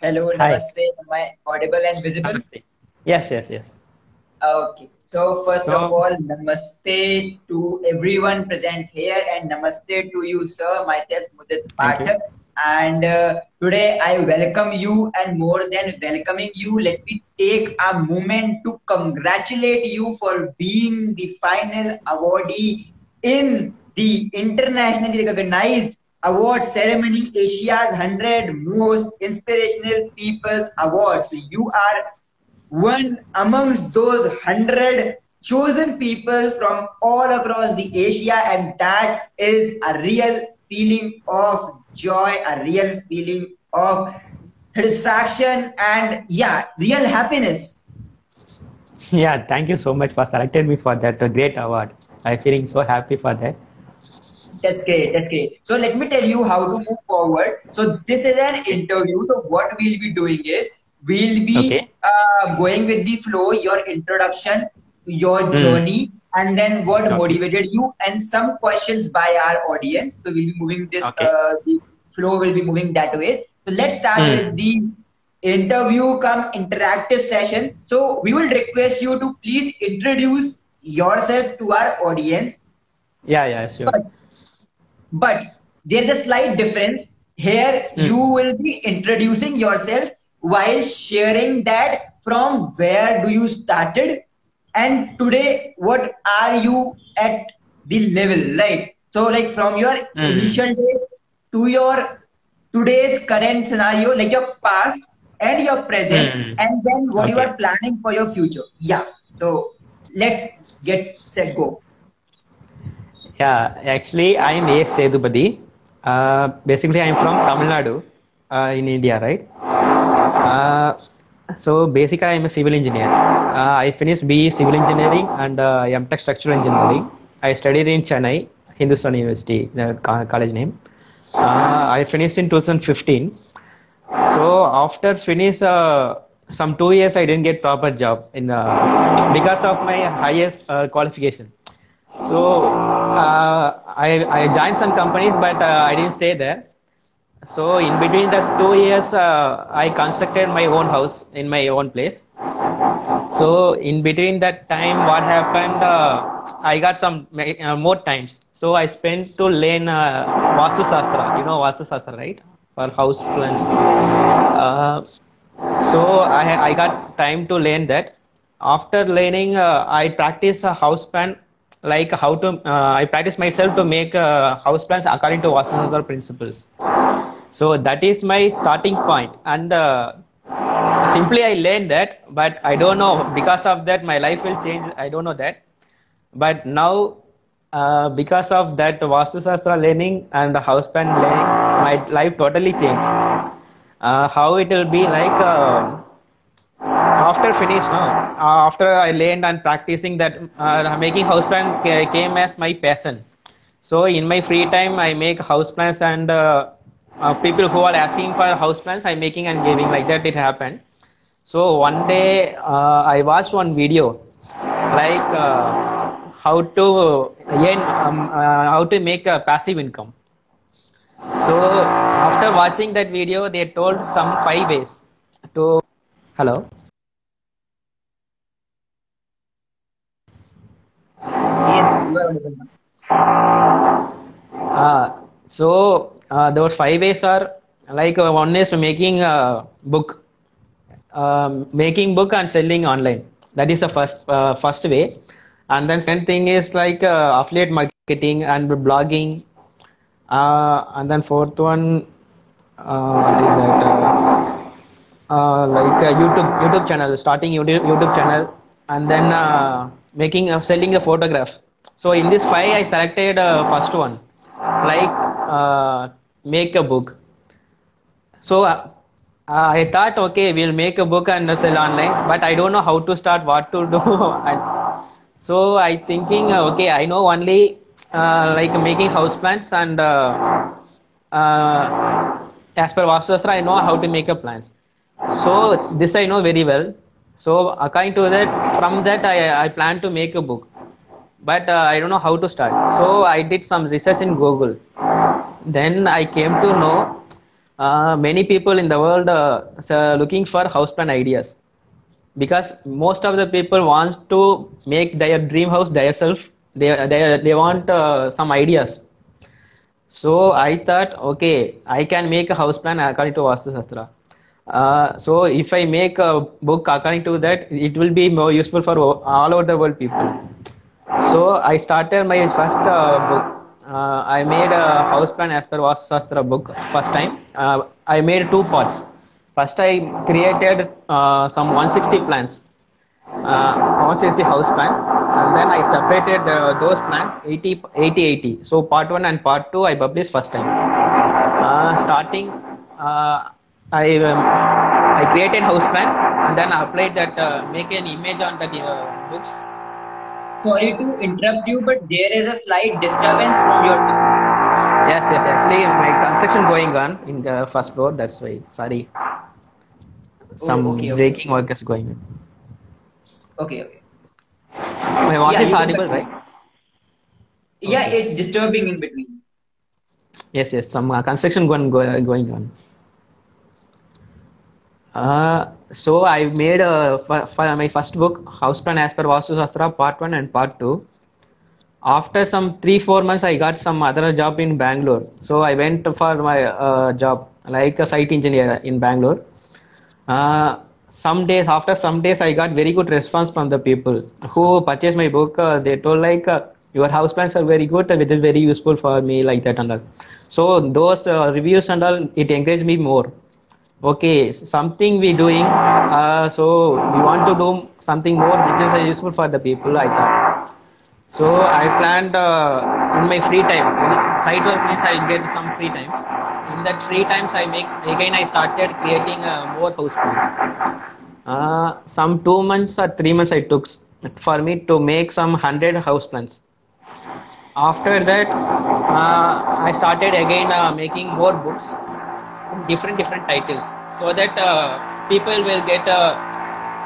Hello, Hi. namaste. Am I audible and visible? Namaste. Yes, yes, yes. Okay. So first So- of all, namaste to everyone present here, and namaste to you, sir. Myself, Mudit Thank you. Pathak. And uh, today I welcome you, and more than welcoming you, let me take a moment to congratulate you for being the final awardee in the internationally recognized award ceremony, Asia's 100 Most Inspirational People's Awards. So you are one amongst those hundred chosen people from all across the Asia, and that is a real feeling of joy, a real feeling of satisfaction, and yeah, real happiness. Yeah, thank you so much for selecting me for that great award. I'm feeling so happy for that. That's great. That's great. So let me tell you how to move forward. So this is an interview. So what we'll be doing is we'll be Okay. uh, going with the flow, your introduction, your Hmm. journey, and then what Okay. motivated you, and some questions by our audience. So we'll be moving this. Okay. Uh, the flow will be moving that way. So let's start Hmm. with the interview come interactive session. So we will request you to please introduce yourself to our audience Yeah, yeah, sure. but, but there's a slight difference. Here, Hmm. you will be introducing yourself while sharing that from where do you started and today what are you at the level, right? So, like from your Hmm. initial days to your today's current scenario, like your past and your present, Hmm. and then what you are planning for your future. Yeah. So, let's get set go. Yeah, actually, I'm A. Sedupati. Uh, basically, I'm from Tamil Nadu uh, in India, right? Uh, so basically, I'm a civil engineer. Uh, I finished BE Civil Engineering and uh, MTech Structural Engineering. I studied in Chennai, Hindustan University, the college name. Uh, I finished in 2015. So after finish uh, some two years, I didn't get proper job in because of my highest qualification. So uh, I I joined some companies, but uh, I didn't stay there. So in between the two years, uh, I constructed my own house in my own place. So in between that time, what happened? Uh, I got some uh, more times. So I spent to learn uh, Vastu Sastra. You know Vastu Sastra, right? For house plan. So I I got time to learn that. After learning, I practice a house plan like how to. Uh, I practice myself to make uh, house plans according to Vastu principles. So that is my starting point, and uh, simply I learned that, but I don't know because of that my life will change. I don't know that, but now uh, because of that Vastu learning and the house plan learning, my life totally changed. Uh, how it will be like uh, after finish, no? Uh, after I learned and practicing that, uh, making house plan ca- came as my passion. So in my free time, I make house plans and uh, uh, people who are asking for house plans, I'm making and giving like that. It happened. So one day uh, I watched one video like uh, how to earn, um, how to make a passive income. So after watching that video, they told some five ways to. Hello. Yes, you are audible now. Uh, so uh, those five ways are like uh, one is making a book, um, making book and selling online. That is the first uh, first way, and then second thing is like uh, affiliate marketing and blogging, uh, and then fourth one, uh, that? Uh, uh, like YouTube YouTube channel, starting YouTube YouTube channel, and then making uh, selling the photographs. So in this five, I selected uh, first one, like uh, make a book. So uh, I thought, okay, we'll make a book and sell online, but I don't know how to start, what to do. So I thinking, uh, okay, I know only uh, like making house plants and uh, uh, as per Vastushastra, I know how to make a plants. So this I know very well. So according to that, from that I, I plan to make a book, but uh, I don't know how to start. So I did some research in Google. Then I came to know uh, many people in the world uh, so looking for house plan ideas because most of the people want to make their dream house themselves. They they they want uh, some ideas. So I thought, okay, I can make a house plan according to Vastu Shastra. Uh, so if I make a book according to that, it will be more useful for all over the world people. So I started my first uh, book. Uh, I made a house plan as per Vastu Shastra book first time. Uh, I made two parts. First, I created uh, some 160 plans, uh, 160 house plans, and then I separated those plans 80, 80, 80. So part one and part two I published first time. Starting, I um, I created house plans and then I applied that uh, make an image on the uh, books. Sorry to interrupt you, but there is a slight disturbance from your. Yes, yes. Actually, my construction going on in the first floor. That's why. Sorry. Some Oh, okay, okay. breaking work is going on. Okay, okay. My voice Yeah, is audible, right? Yeah, Okay. it's disturbing in between. Yes, yes. Some uh, construction going go, going on. Uh, so I made a for, for my first book, House Plan as per Vastu Shastra, part one and part two. After some three four months, I got some other job in Bangalore. So I went for my uh, job like a site engineer in Bangalore. Uh, some days after some days, I got very good response from the people who purchased my book. Uh, they told like uh, your house plans are very good and it is very useful for me like that and all. So those reviews and all it encouraged me more. Okay, something we doing. Uh, so we want to do something more which is uh, useful for the people i that. So I planned uh, in my free time. Side work means I get some free times. In that free times, I make again. I started creating uh, more house plans. Uh, some two months or three months I took for me to make some hundred house plans. After that, uh, I started again making more books, different different titles, so that uh, people will get uh,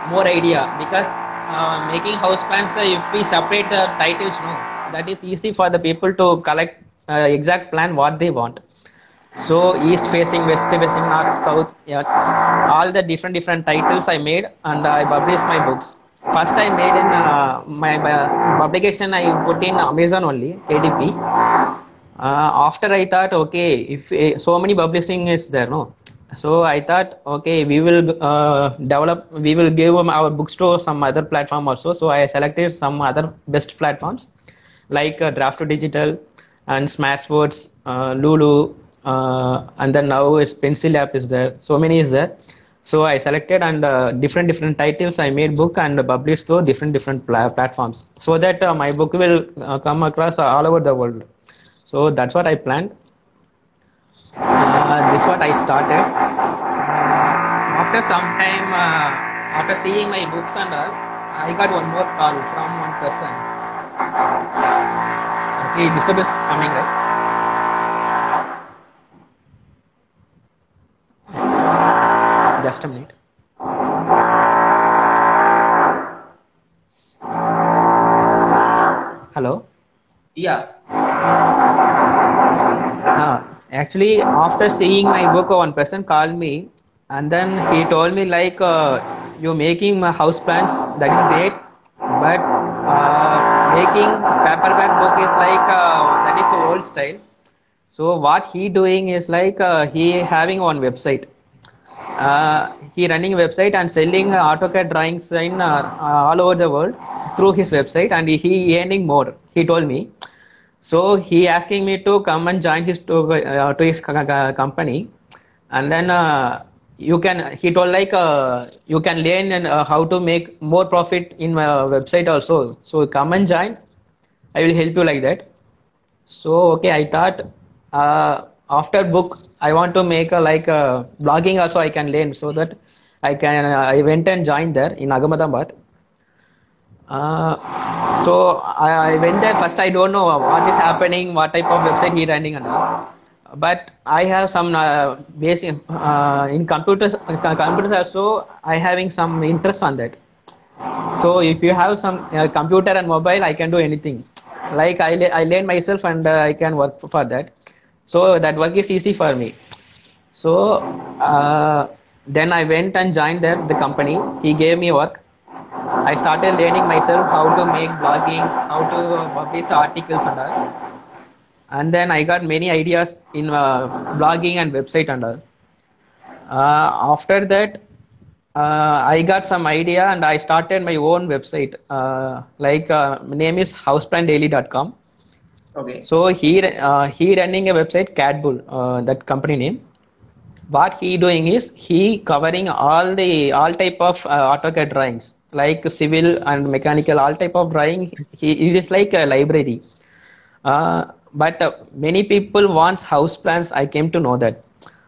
more idea because uh, making house plans uh, if we separate the titles no that is easy for the people to collect uh, exact plan what they want. So east facing west facing north south yeah, all the different different titles i made and i published my books. First i made in uh, my, publication i put in amazon only kdp uh, after I thought, okay, if uh, so many publishing is there, no. So I thought, okay, we will uh, develop, we will give our bookstore some other platform also. So I selected some other best platforms like uh, Draft2Digital and Smashwords, uh, Lulu, uh, and then now is Pencil app is there. So many is there. So I selected and uh, different different titles I made book and published through different different pla- platforms so that uh, my book will uh, come across all over the world. So that's what I planned. Uh, this what I started. After some time, uh, after seeing my books and all, I got one more call from one person. See, disturbance coming, right? Just a minute. Hello. Yeah. Actually, after seeing my book, one person called me, and then he told me like, uh, "You making house plans? That is great, but uh, making paperback book is like uh, that is old style. So what he doing is like uh, he having one website. Uh, he running website and selling AutoCAD drawings in uh, all over the world through his website, and he earning more. He told me. So he asking me to come and join his to, uh, to his co- co- company, and then uh, you can. He told like uh, you can learn and, uh, how to make more profit in my website also. So come and join. I will help you like that. So okay, I thought uh, after book I want to make a like a blogging also I can learn so that I can. Uh, I went and joined there in Ahmedabad. Uh, so I, I went there first. I don't know what is happening, what type of website he running and all. But I have some uh, basic uh, in computers. uh, Computers also I having some interest on that. So if you have some uh, computer and mobile, I can do anything. Like I, I learn myself and I can work for that. So that work is easy for me. So then I went and joined there, the company. He gave me work. I started learning myself how to make blogging, how to publish the articles and all. And then I got many ideas in uh, blogging and website and all. Uh, after that, uh, I got some idea and I started my own website. Uh, like uh, name is houseplandaily.com. Okay. So he uh, he running a website Cadbull, uh, that company name. What he doing is he covering all the all type of uh, AutoCAD drawings like civil and mechanical all type of drawing. He it is like a library. Uh, but uh, many people wants house plans. I came to know that.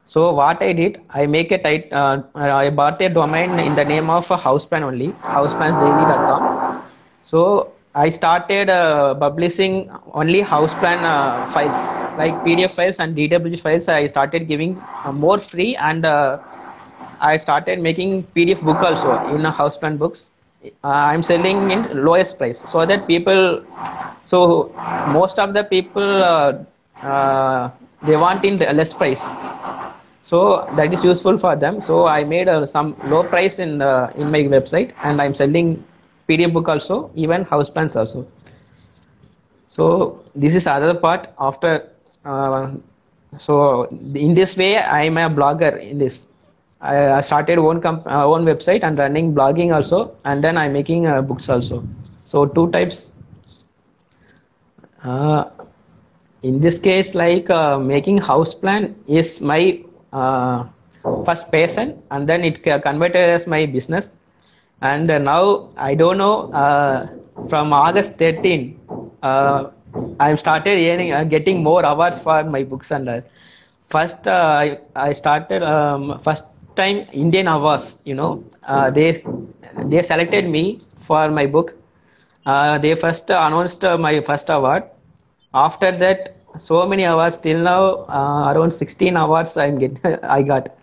So what I did, I make a tit- uh, I bought a domain in the name of house plan only, houseplansdaily.com. So I started uh, publishing only house plan uh, files like PDF files and DWG files. I started giving uh, more free and I started making PDF book also in a house plan books. Uh, I'm selling in lowest price so that people, so most of the people uh, uh, they want in less price. So that is useful for them. So I made uh, some low price in uh, in my website and I'm selling PDF book also, even house plans also. So this is other part after. Uh, so in this way, I'm a blogger in this. I started one comp- uh, one website and running blogging also, and then I'm making uh, books also. So two types. Uh, in this case, like uh, making house plan is my uh, first passion, and then it converted as my business. And now I don't know. Uh, from August 13, uh, I started earning, getting more awards for my books and. First, uh, I, I started um, first time Indian awards. You know, uh, they they selected me for my book. Uh, they first announced my first award. After that, so many awards. Till now, uh, around 16 awards I'm get I got.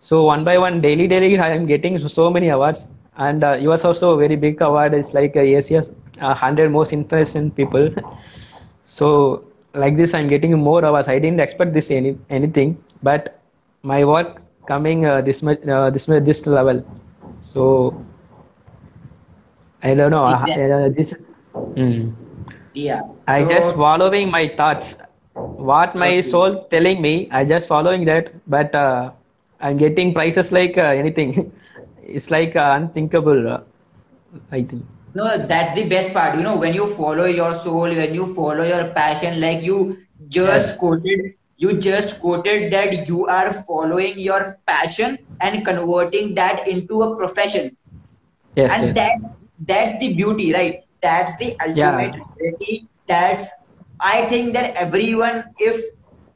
So one by one, daily, daily, I am getting so many awards. And uh, yours also a very big award. It's like uh, ACS uh, 100 most interesting people. so like this, I'm getting more awards. I didn't expect this any anything, but my work coming uh, this much, uh, this much, this level. So I don't know. Exactly. uh, this. Mm. Yeah. I So- just following my thoughts. What my Okay. soul telling me, I just following that. But uh, I'm getting prices like uh, anything. it's like uh, unthinkable. Uh, I think. No, that's the best part. You know, when you follow your soul, when you follow your passion, like you just Yes. quoted, you just quoted that you are following your passion and converting that into a profession. Yes. and yes. that's that's the beauty, right? That's the ultimate reality. That's I think that everyone, if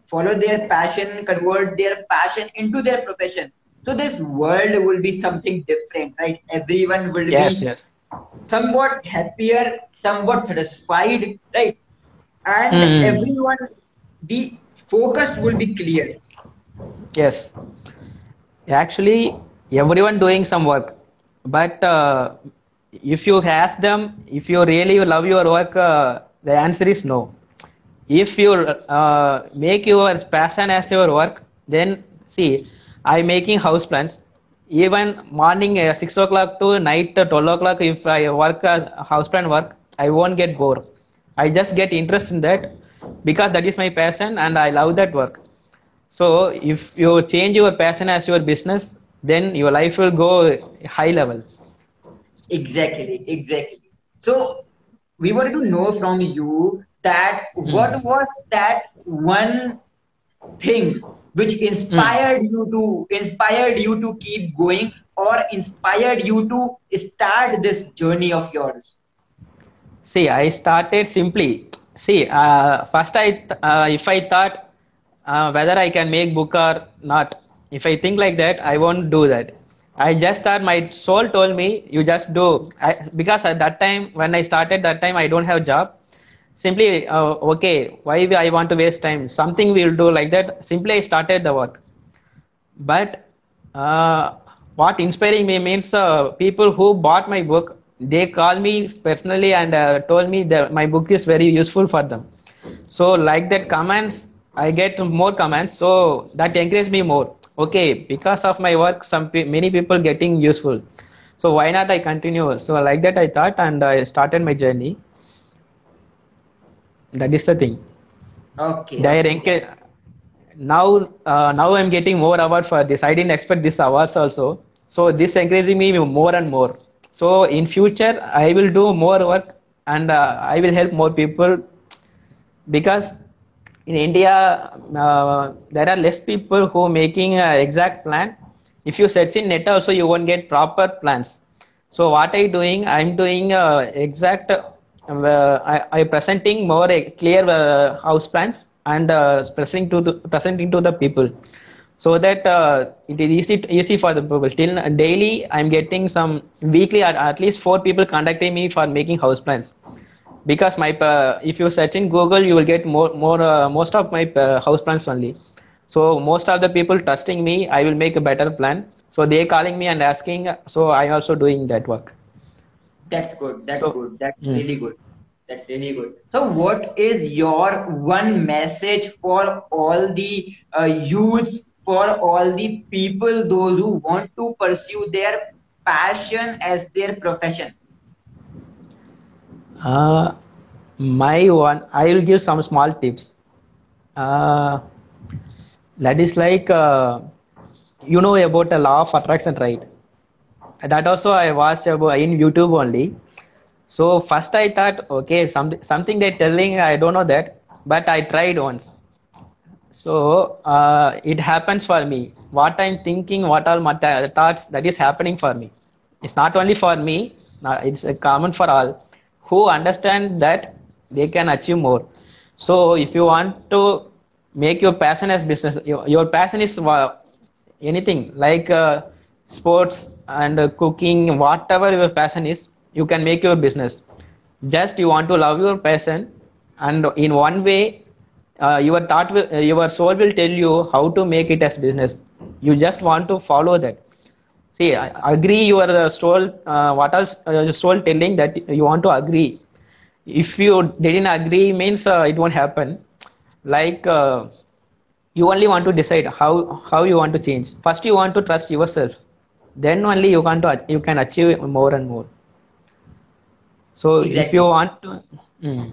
follow their passion, convert their passion into their profession, so this world will be something different, right? Everyone will yes. be Yes. somewhat happier, somewhat satisfied, right? And Hmm. everyone, the focus will be clear. Yes. Actually, everyone doing some work, but uh, if you ask them if you really love your work, uh, the answer is no. If you uh, make your passion as your work, then see, I'm making house plans. Even morning uh, six o'clock to night uh, twelve o'clock, if I work uh, house plan work, I won't get bored. I just get interest in that because that is my passion and I love that work. So if you change your passion as your business, then your life will go high level. Exactly, exactly. So we wanted to know from you that hmm. what was that one thing which hmm. inspired you to inspired you to keep going or inspired you to start this journey of yours? See, I started simply. See, uh, first I th- uh, if I thought uh, whether I can make book or not, if I think like that, I won't do that. I just thought my soul told me you just do I, because at that time when I started that time I don't have job. Simply uh, okay, why I want to waste time? Something we'll do like that. Simply I started the work. But uh, what inspiring me means uh, people who bought my book, they call me personally and uh, told me that my book is very useful for them. So like that comments I get more comments, so that encourages me more. Okay, because of my work, some pe- many people getting useful. So why not I continue? So like that I thought, and I started my journey. That is the thing. Okay. They encourage. Now, uh, now I'm getting more award for this. I didn't expect this awards also. So this encouraging me more and more. So in future, I will do more work and uh, I will help more people because in India uh, there are less people who making a exact plan. If you search in net also, you won't get proper plans. So what I doing? I'm doing uh, exact. Uh, I, I presenting more uh, clear uh, house plans and uh, presenting to the presenting to the people so that uh, it is easy easy for the people till daily i'm getting some weekly at, at least four people contacting me for making house plans because my uh, if you search in google you will get more more uh, most of my uh, house plans only so most of the people trusting me i will make a better plan so they calling me and asking so i also doing that work That's good. That's So- good. That's Hmm. really good. That's really good. So, what is your one message for all the uh, youths, for all the people, those who want to pursue their passion as their profession? Uh, my one, I will give some small tips. Uh, that is like uh, you know about the law of attraction, right? That also I watched about in YouTube only. So first I thought, okay, something something they're telling, I don't know that, but I tried once. So uh, it happens for me. What I'm thinking, what all my th- thoughts, that is happening for me. It's not only for me. It's uh, common for all who understand that they can achieve more. So if you want to make your passion as business, your, your passion is anything like uh, sports and uh, cooking, whatever your passion is, you can make your business. Just you want to love your passion, and in one way, uh, your thought, will, uh, your soul will tell you how to make it as business. You just want to follow that. See, I agree your soul. Uh, what else? Uh, your soul telling that you want to agree. If you didn't agree, means uh, it won't happen. Like uh, you only want to decide how how you want to change. First, you want to trust yourself. Then only you want to you can achieve more and more. So if you want to. Mm.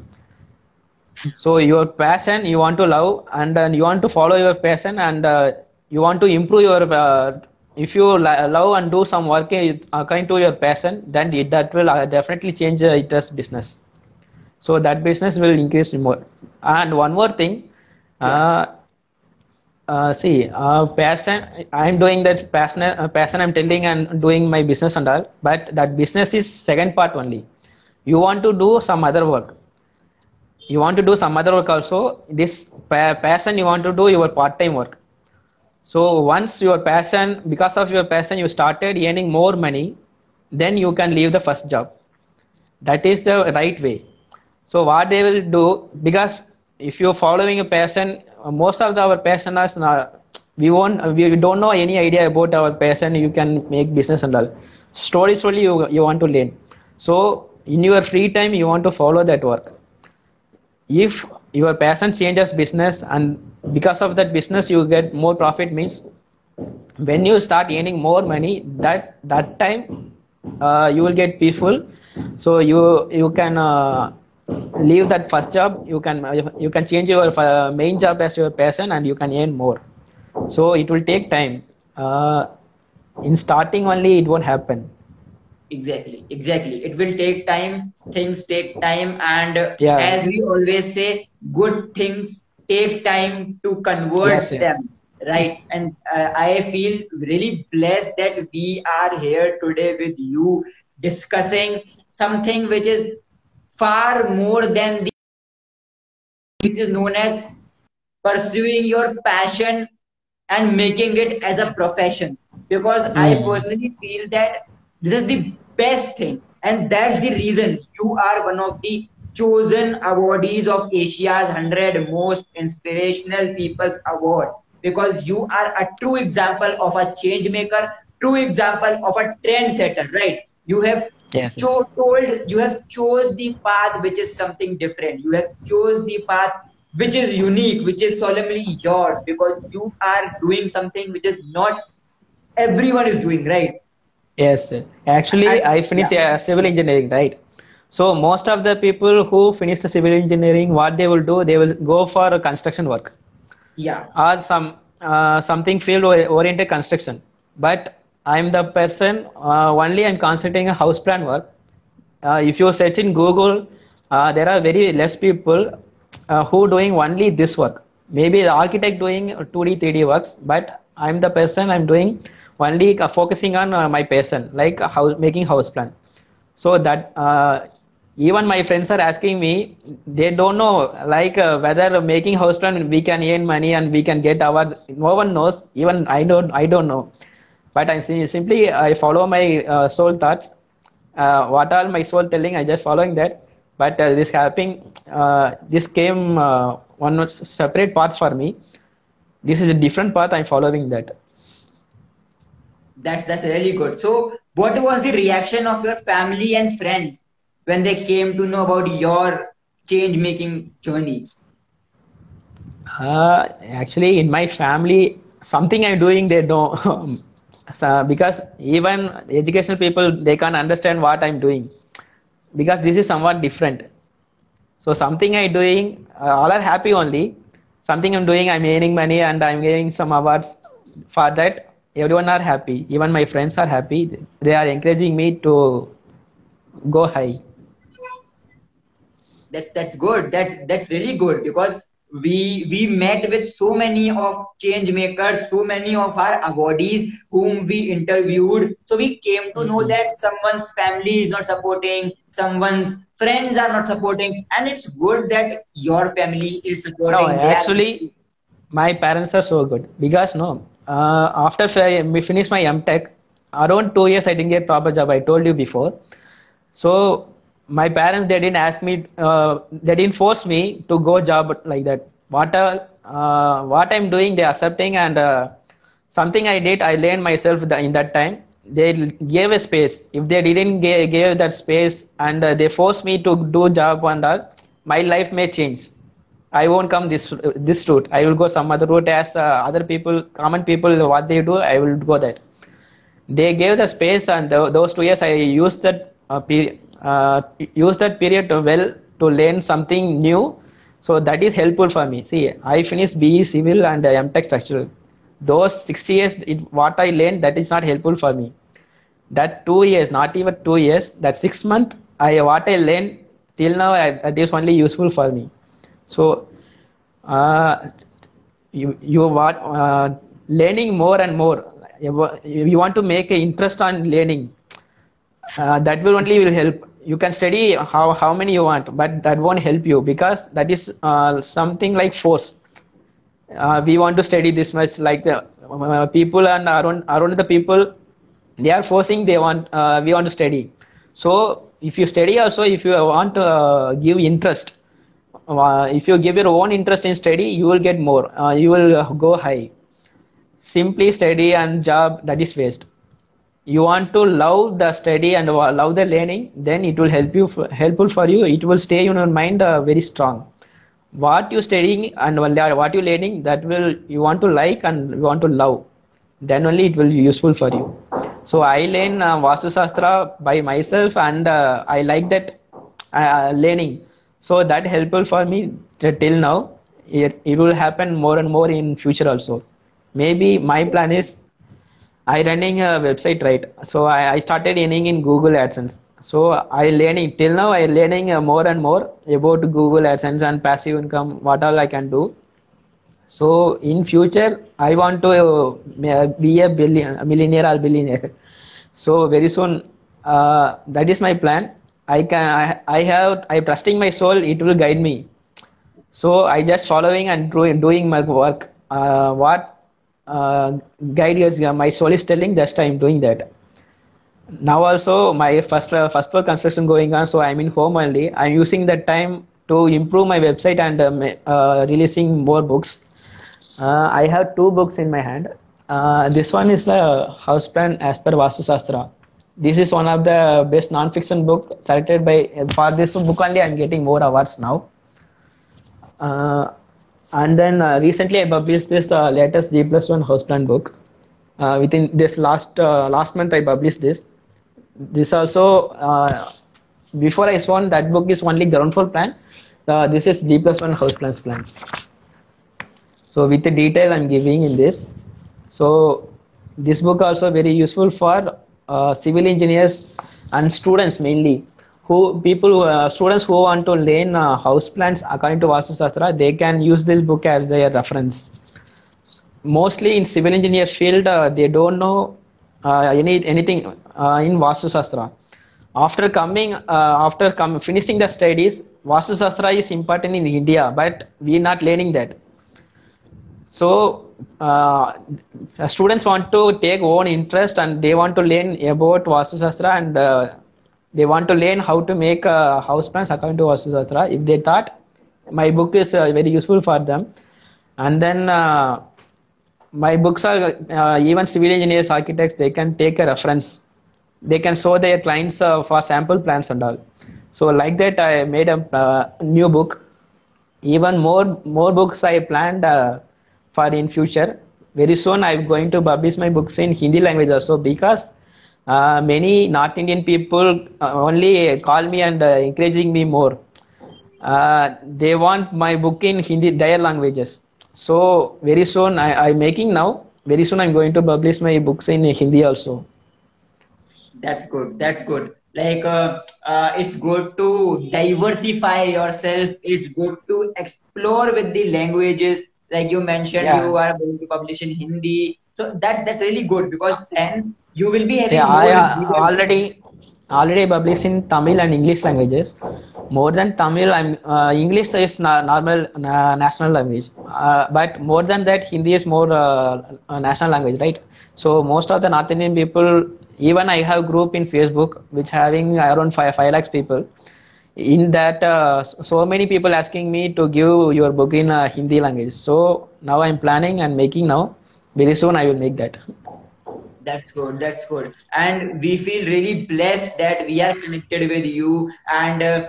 So your passion you want to love and then you want to follow your passion and uh, you want to improve your uh, if you love and do some work uh, according to your passion then it, that will uh, definitely change uh, it as business. So that business will increase more. And one more thing uh, uh, see uh, passion i'm doing that passion uh, passion i'm telling and doing my business and all but that business is second part only. You want to do some other work you want to do some other work also this pa- passion you want to do your part-time work. So once your passion because of your passion you started earning more money then you can leave the first job. That is the right way. So what they will do because if you're following a passion most of the, our passioners uh, we won't we don't know any idea about our passion you can make business and all. Slowly slowly you, you want to learn. So in your free time you want to follow that work if your passion changes business and because of that business you get more profit means when you start earning more money that that time uh, you will get peaceful. So you you can uh, leave that first job. You can you can change your uh, main job as your passion and you can earn more. So it will take time. Uh, in starting only it won't happen Exactly, exactly. It will take time. Things take time, and Yeah. as we always say, good things take time to convert Yes, yes. them, right? And uh, I feel really blessed that we are here today with you discussing something which is far more than the which is known as pursuing your passion and making it as a profession because i Mm. personally feel that this is the best thing. And that's the reason you are one of the chosen awardees of asia's 100 most inspirational people's award. Because you are a true example of a change maker true example of a trendsetter right? You have yes cho- told you have chose the path which is something different. You have chose the path which is unique, which is solemnly yours. Because you are doing something which is not everyone is doing, right? Yes, actually, And- I finished yeah. civil engineering, right? So most of the people who finish the civil engineering, what they will do, they will go for a construction work Yeah. or some uh, something field oriented construction. But I'm the person uh, only I'm concentrating on house plan work. Uh, if you search in Google, uh, there are very less people uh, who doing only this work. Maybe the architect doing 2D, 3D works, but I'm the person I'm doing only focusing on uh, my passion, like house making house plan. So that uh, even my friends are asking me, they don't know like uh, whether making house plan we can earn money and we can get our. No one knows. Even I don't. I don't know. But I'm simply I follow my uh, soul thoughts. Uh, what all my soul telling, I just following that. But uh, this happening, uh, this came uh, one separate path for me. This is a different path. I'm following that. That's that's really good. So, what was the reaction of your family and friends when they came to know about your change making journey? Uh, actually, in my family, something I'm doing, they don't. So, because even educational people, they can't understand what I'm doing. Because this is somewhat different. So something I'm doing, uh, all are happy only. Something I'm doing, I'm earning money and I'm getting some awards. For that, everyone are happy. Even my friends are happy. They are encouraging me to go high. That's that's good. That's that's really good because we we met with so many of change makers, so many of our awardees whom we interviewed. So we came to know Mhm. that someone's family is not supporting, someone's friends are not supporting, and it's good that your family is supporting. No, actually, my parents are so good because no, uh, after I finished my MTech, around two years I didn't get proper job. I told you before. So my parents they didn't ask me, uh, they didn't force me to go job like that. What uh, what I'm doing, they're accepting and uh, something I did, I learned myself in that time. They gave a space. If they didn't give, give that space and uh, they forced me to do job and all, my life may change. I won't come this this route. I will go some other route as uh, other people, common people, what they do. I will go that. They gave the space, and tho- those two years I used that uh, period, uh, used that period to well to learn something new. So that is helpful for me. See, I finished BE Civil and MTech Structural. Those six years, it, what I learned, that is not helpful for me. That two years, not even two years, that six month, I what I learned till now, I, that is only useful for me. So, uh, you you want uh, learning more and more. You you want to make an interest on learning. Uh, that will only will help. You can study how how many you want, but that won't help you because that is uh, something like force. Uh, we want to study this much, like the uh, people and around around the people, they are forcing. They want uh, we want to study. So if you study also, if you want to give interest, uh, if you give your own interest in study, you will get more. Uh, you will go high. Simply study and job that is waste. You want to love the study and love the learning, then it will help you helpful for you. It will stay in your mind uh, very strong. What you studying and what you learning that will you want to like and you want to love. Then only it will be useful for you. So I learn uh, Vastu Shastra by myself and uh, I like that uh, learning. So that helpful for me till now. It, it will happen more and more in future also. Maybe my plan is I running a website right. So I, I started earning in Google AdSense. So I learning till now I learning uh, more and more about Google AdSense and passive income. What all I can do. So in future I want to uh, be a billion, a millionaire or billionaire. So very soon uh, that is my plan. I can I, I have I trusting my soul. It will guide me. So I just following and doing my work. Uh, what uh, guide is my soul is telling. Just I'm doing that. Now also my first uh, first floor construction going on. So I'm in home only. I'm using that time to improve my website and uh, uh, releasing more books. Uh, I have two books in my hand. Uh, this one is a house plan as per Vastu Shastra. This is one of the best non-fiction book selected by for this book only. I'm getting more awards now. Uh, and then uh, recently I published this uh, latest G plus one house plan book. Uh, within this last uh, last month, I published this. This also uh, before I saw that book is only ground floor plan. Uh, this is G plus one houseplants plan. So with the detail I'm giving in this. So this book also very useful for uh, civil engineers and students mainly who people uh, students who want to learn uh, house plans according to Vastu Shastra they can use this book as their reference mostly in civil engineer field uh, they don't know any anything uh, in Vastu Shastra after coming uh, after com- finishing the studies Vastu Shastra is important in India but we are not learning that. So uh, students want to take own interest and they want to learn about Vastu Shastra and uh, they want to learn how to make uh, house plans according to Vastu Shastra. If they thought my book is uh, very useful for them, and then uh, my books are uh, even civil engineers, architects, they can take a reference. They can show their clients uh, for sample plans and all. So like that, I made a uh, new book. Even more more books I planned uh, for in future. Very soon I'm going to publish my books in Hindi language also because uh, many North Indian people uh, only call me and encouraging me more. They want my book in Hindi, their languages. So very soon I, I'm making now. Very soon I'm going to publish my books in Hindi also. That's good. That's good. Like uh, uh, it's good to diversify yourself. It's good to explore with the languages. Like you mentioned, Yeah. you are going to publish in Hindi. So that's that's really good because then you will be having Yeah, more I uh, already already published in Tamil and English languages. More than Tamil, uh, English is normal na- national language, uh, but more than that, Hindi is more uh, a national language, right? So most of the North Indian people, even I have group in Facebook which having around five five lakhs people. In that, uh, so many people asking me to give your book in uh, Hindi language. So now I'm planning and making now. Very soon I will make that. That's good. That's good. And we feel really blessed that we are connected with you and uh,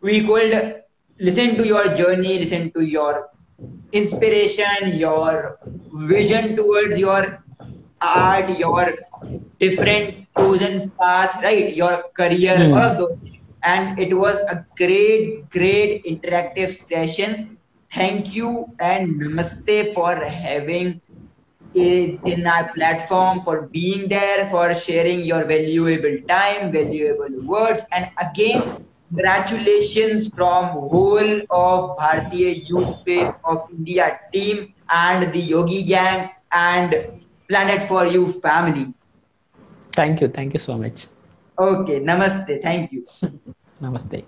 we could listen to your journey, listen to your inspiration, your vision towards your art, your different chosen path, right? Your career, Hmm. all of those things. And it was a great, great interactive session. Thank you and namaste for having in in our platform for being there for sharing your valuable time valuable words. And again congratulations from whole of bharatiya youth space of india team and the yogi gang and planet for you family. Thank you, thank you so much. okay. Namaste. Thank you. Namaste.